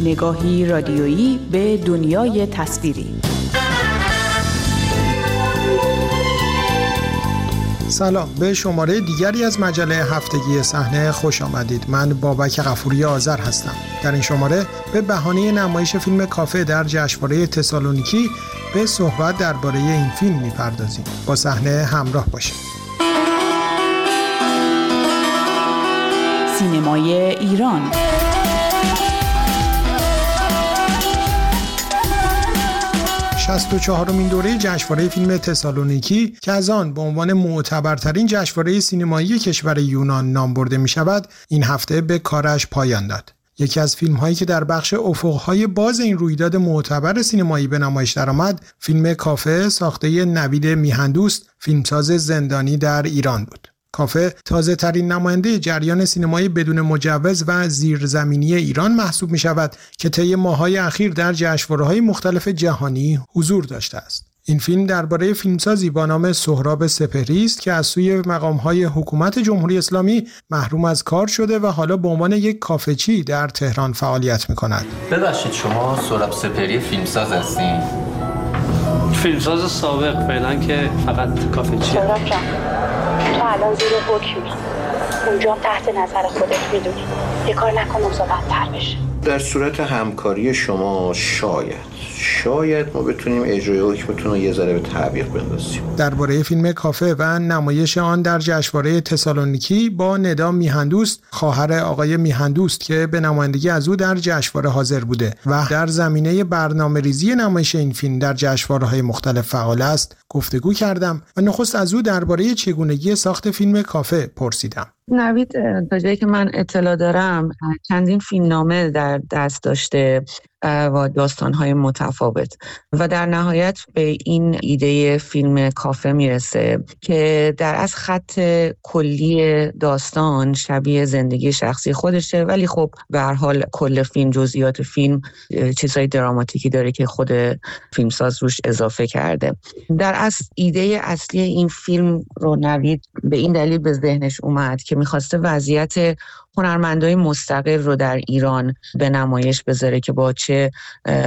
نگاهی رادیویی به دنیای تصویری. سلام به شماره دیگری از مجله هفتگی صحنه خوش آمدید. من بابک غفوری آذر هستم. در این شماره به بهانه نمایش فیلم کافه در جشنواره تسالونیکی به صحبت درباره این فیلم می‌پردازیم. با صحنه همراه باشید. سینمای ایران. 64 مین دوره جشنواره فیلم تسالونیکی که از آن به عنوان معتبرترین جشنواره سینمایی کشور یونان نام برده می شود این هفته به کارش پایان داد. یکی از فیلم هایی که در بخش افقهای باز این رویداد معتبر سینمایی به نمایش درآمد فیلم کافه ساخته نوید میهندوست فیلمساز زندانی در ایران بود. کافه تازه ترین نماینده جریان سینمایی بدون مجوز و زیرزمینی ایران محسوب می شود که طی ماهای اخیر در جشنواره های مختلف جهانی حضور داشته است. این فیلم درباره فیلمسازی با نام سهراب سپهری است که از سوی مقامهای حکومت جمهوری اسلامی محروم از کار شده و حالا به عنوان یک کافچی در تهران فعالیت می کند. ببخشید شما سهراب سپهری فیلمساز هستین؟ فیلمساز سابق فعلا که فقط کافچی تو الان زیر حکمی اونجا تحت نظر خودت می‌دونی. یه کار نکن اوضاع بدتر بشه. در صورت همکاری شما شاید. شاید ما بتونیم اجرای حکمتون رو یه ذره به تعویق بندازیم. درباره فیلم کافه و نمایش آن در جشنواره تسالونیکی با ندا میهندوست خواهر آقای میهندوست که به نمایندگی از او در جشنواره حاضر بوده و در زمینه برنامه ریزی نمایش این فیلم در جشنواره های مختلف فعال است گفتگو کردم و نخست از او درباره چگونگی ساخت فیلم کافه پرسیدم. نوید تا جایی که من اطلاع دارم چندین فیلمنامه در دست داشته. و داستانهای متفاوت. و در نهایت به این ایده فیلم کافه می‌رسه که در از خط کلی داستان شبیه زندگی شخصی خودشه. ولی خب به حال کل فیلم جزئیات فیلم چیزهای دراماتیکی داره که خود فیلمساز روش اضافه کرده. در از ایده اصلی این فیلم رو نوید به این دلیل به ذهنش اومد که می‌خواسته وضعیت هنرمندای مستقل رو در ایران به نمایش بذاره که با چه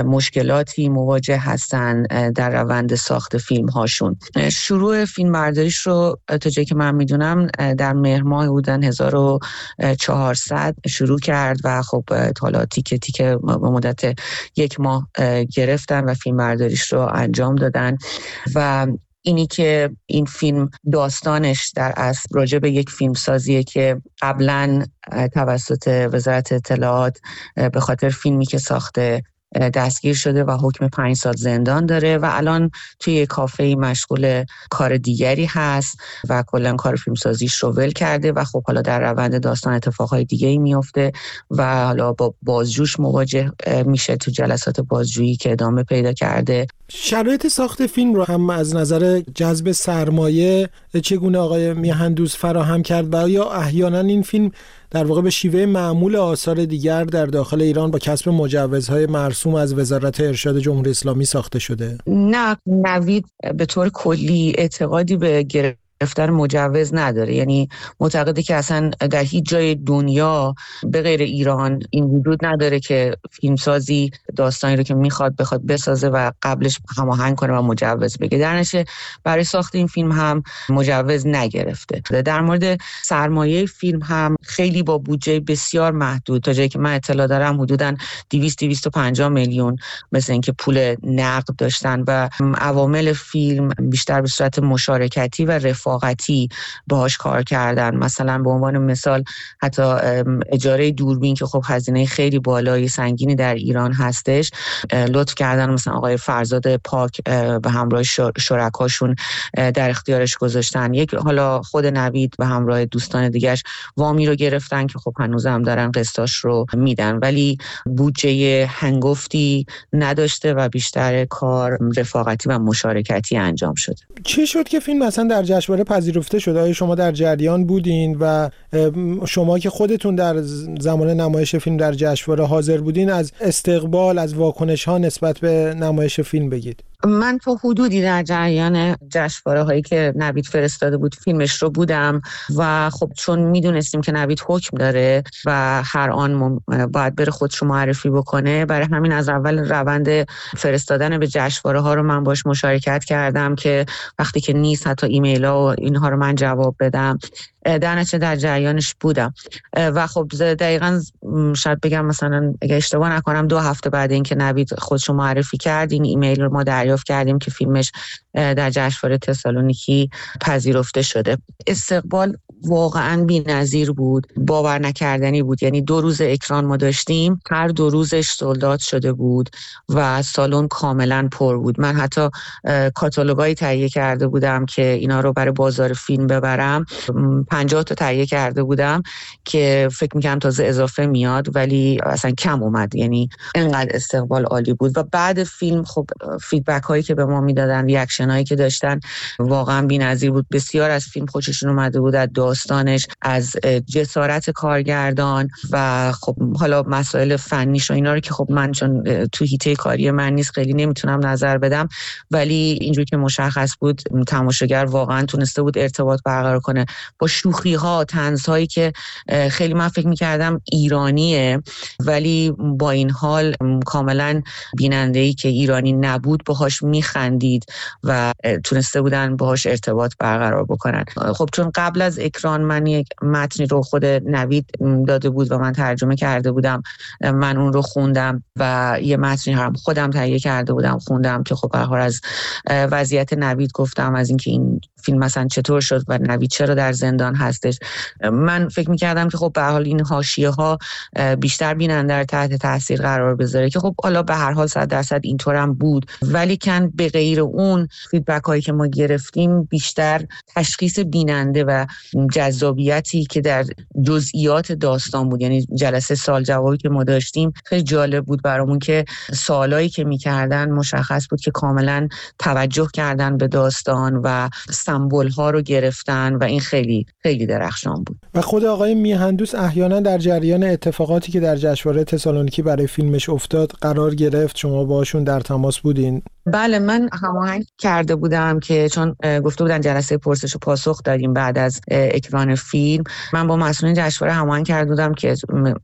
مشکلاتی مواجه هستن در روند ساخت فیلم هاشون شروع فیلم برداریش رو تا جایی که من می‌دونم در مهر ماه بودن 1400 شروع کرد و خب حالا تیکه تیکه به مدت یک ماه گرفتن و فیلم برداریش رو انجام دادن. و اینی که این فیلم داستانش در اصل راجع به یک فیلم سازیه که قبلا توسط وزارت اطلاعات به خاطر فیلمی که ساخته دستگیر شده و حکم پنج سال زندان داره و الان توی کافه مشغول کار دیگری هست و کلا کار فیلمسازیش رو ول کرده و خب حالا در روند داستان اتفاقهای دیگه ای میفته و حالا با بازجوش مواجه میشه تو جلسات بازجویی که ادامه پیدا کرده. شرایط ساخت فیلم رو هم از نظر جذب سرمایه چگونه آقای میهندوز فراهم کرد و یا احیانا این فیلم در واقع به شیوه معمول آثار دیگر در داخل ایران با کسب مجوزهای مرسوم از وزارت ارشاد جمهوری اسلامی ساخته شده؟ نه نوید به طور کلی اعتقادی به گرفتن مجوز نداره. یعنی معتقده که اصلا در هیچ جای دنیا به غیر ایران این وجود نداره که فیلمسازی داستانی رو که می‌خواد بخواد بسازه و قبلش هماهنگ کنه و مجوز بگه. در برای ساخت این فیلم هم مجوز نگرفته. در مورد سرمایه فیلم هم خیلی با بودجه بسیار محدود. تا جایی که من اطلاع دارم حدودا 200 250 میلیون مثل اینکه پول نقد داشتن و عوامل فیلم بیشتر به صورت مشارکتی و رفاقتی باهاش کار کردن. مثلا به عنوان مثال حتی اجاره دوربین که خب هزینه خیلی بالای سنگینی در ایران هستش لطف کردن. مثلا آقای فرزاد پاک به همراه شرکاشون در اختیارش گذاشتن. یک حالا خود نوید به همراه دوستان دیگرش وامی رو گرفتن که خب هنوز هم دارن قسطاش رو میدن. ولی بودجه هنگفتی نداشته و بیشتر کار رفاقتی و مشارکتی انجام شده. چی شد که فیلم مثلا در جشنواره پذیرفته شد آیا شما در جریان بودین و شما که خودتون در زمان نمایش فیلم در جشنواره حاضر بودین از استقبال از واکنش ها نسبت به نمایش فیلم بگید؟ من تا حدودی در جریان جشنواره هایی که نوید فرستاده بود فیلمش رو بودم و خب چون می‌دونستیم که نوید حکم داره و هر آن باید بره خودش معرفی بکنه برای همین از اول روند فرستادن به جشنواره ها رو من باش مشارکت کردم که وقتی که نیست حتی ایمیل ها و اینها رو من جواب بدم. در در جریانش بودم. و خب دقیقا شاید بگم مثلا اگه اشتباه نکنم دو هفته بعد اینکه نوید خودشو معرفی کرد این ایمیل رو ما دریافت کردیم که فیلمش در جشنواره تسالونیکی پذیرفته شده. استقبال واقعا بی نظیر بود باور نکردنی بود. یعنی دو روز اکران ما داشتیم هر دو روزش sold out شده بود و سالن کاملا پر بود. من حتی کاتالوگایی تهیه کرده بودم که اینا رو برای بازار فیلم ببرم. پنجاه تا تهیه کرده بودم که فکر می‌کنم تازه اضافه میاد ولی اصلا کم اومد. یعنی انقدر استقبال عالی بود. و بعد فیلم خب feedback هایی که به ما می‌دادن reaction هایی که داشتن واقعا بی‌نظیر بود. بسیار از فیلم خوششون اومده بود از داستانش از جسارت کارگردان و خب حالا مسائل فنیش و اینا رو که خب من چون تو هیته کاری من نیست خیلی نمی‌تونم نظر بدم. ولی اینجوری که مشخص بود تماشاگر واقعا تونسته بود ارتباط برقرار کنه با شوخی ها تنز هایی که خیلی من فکر می‌کردم ایرانیه. ولی با این حال کاملا بیننده ای که ایرانی نبود باهاش میخندید و تونسته بودن باهاش ارتباط برقرار بکنن. خب چون قبل از اکران من یک متنی رو خود نوید داده بود و من ترجمه کرده بودم من اون رو خوندم و یه متنی هم خودم تهیه کرده بودم خوندم که خب به از وضعیت نوید گفتم از اینکه این فیلم مثلا چطور شد و نوید چرا در زندان هستش. من فکر می‌کردم که خب به حال این حاشیه ها بیشتر بیننده در تحت تاثیر قرار بذاره که خب حالا به هر حال صد درصد اینطورم بود. ولی کن به غیر اون فیدبک هایی که ما گرفتیم بیشتر تشخیص بیننده و جذابیتی که در جزئیات داستان بود. یعنی جلسه سال جوابی که ما داشتیم خیلی جالب بود برامون که سوالایی که می‌کردن مشخص بود که کاملا توجه کردن به داستان و سمبل ها رو گرفتن و این خیلی خیلی درخشان بود. و خود آقای میهندوس احیانا در جریان اتفاقاتی که در جشنواره تسالونیکی برای فیلمش افتاد قرار گرفت. شما باشون در تماس بودین. بله من هماهنگ کرده بودم که چون گفته بودن جلسه پرسش و پاسخ داریم بعد از اکران فیلم. من با مسئولین جشنواره هماهنگ کرده بودم که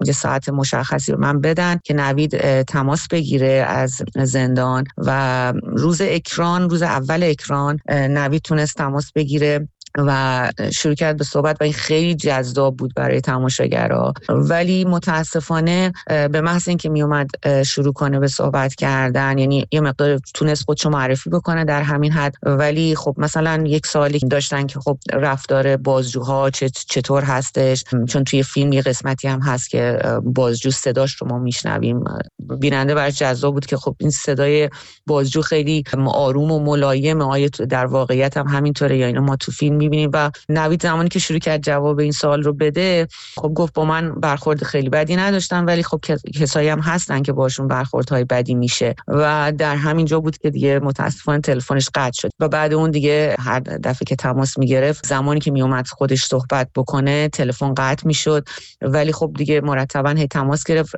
یه ساعت مشخصی به من بدن که نوید تماس بگیره از زندان و روز اکران روز اول اکران نوید تونست تماس بگیره. و شروع کرد به صحبت و این خیلی جذاب بود برای تماشاگرها ولی متاسفانه به محض اینکه میومد شروع کنه به صحبت کردن یعنی یه مقدار تونست خودشو معرفی بکنه در همین حد. ولی خب مثلا یک سالی داشتن که خب رفتار بازجوها چطور هستش؟ چون توی فیلم یه قسمتی هم هست که بازجو صداش رو ما میشنویم. بیننده برای جذاب بود که خب این صدای بازجو خیلی آروم و ملایم آیا در واقعیت هم همینطوره یا اینا؟ ما تو فیلم می‌بینیم و نوید زمانی که شروع کرد جواب این سوال رو بده خب گفت با من برخورد خیلی بدی نداشتم ولی خب کسایی هم هستن که باشون برخوردهای بدی میشه. و در همین جا بود که دیگه متاسفانه تلفنش قطع شد. و بعد اون دیگه هر دفعه که تماس می‌گرفت زمانی که میومد خودش صحبت بکنه تلفن قطع می‌شد. ولی خب دیگه مرتبا هی تماس گرفت.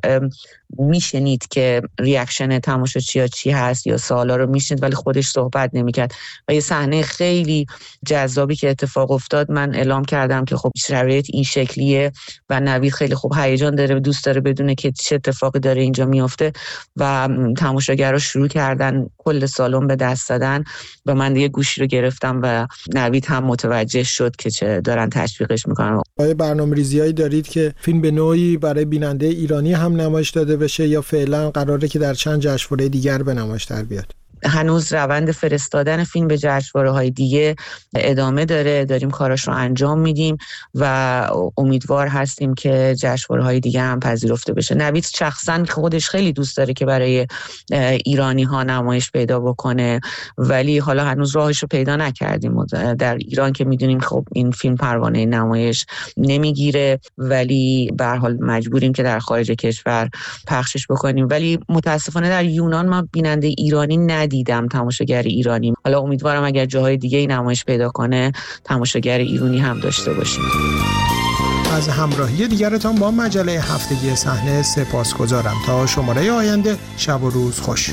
میشنید که ریاکشن تماشاچی چی هست یا سوالا رو میشنید ولی خودش صحبت نمی‌کرد. و یه صحنه خیلی جذابی که اتفاق افتاد من اعلام کردم که خب شرایط این شکلیه و نوید خیلی خوب هیجان داره دوست داره بدونه که چه اتفاقی داره اینجا میافته و تماشاگرها شروع کردن کل سالن به دست دادن و من دیگه گوشی رو گرفتم و نوید هم متوجه شد که چه دارن تشویقش می‌کنن. آیا برنامه ریزیایی دارید که فیلم به نوعی برای بیننده ایرانی هم نمایش داده بشه یا فعلا قراره که در چند جشنواره دیگر به نمایش در بیاد؟ هنوز روند فرستادن فیلم به جشنواره های دیگه ادامه داره داریم کاراش رو انجام میدیم و امیدوار هستیم که جشنواره های دیگه هم پذیرفته بشه. نوید شخصا خودش خیلی دوست داره که برای ایرانی ها نمایش پیدا بکنه ولی حالا هنوز راهش رو پیدا نکردیم. در ایران که می‌دونیم خب این فیلم پروانه نمایش نمی‌گیره ولی به حال مجبوریم که در خارج کشور پخشش بکنیم. ولی متاسفانه در یونان ما بیننده ایرانی ندیم دیدم تماشاگر ایرانی. حالا امیدوارم اگر جاهای دیگه ای نمایش پیدا کنه تماشاگر ایرانی هم داشته باشیم. از همراهی دیگرتان با مجله هفتگی صحنه سپاس گذارم تا شماره آینده شب و روز خوش.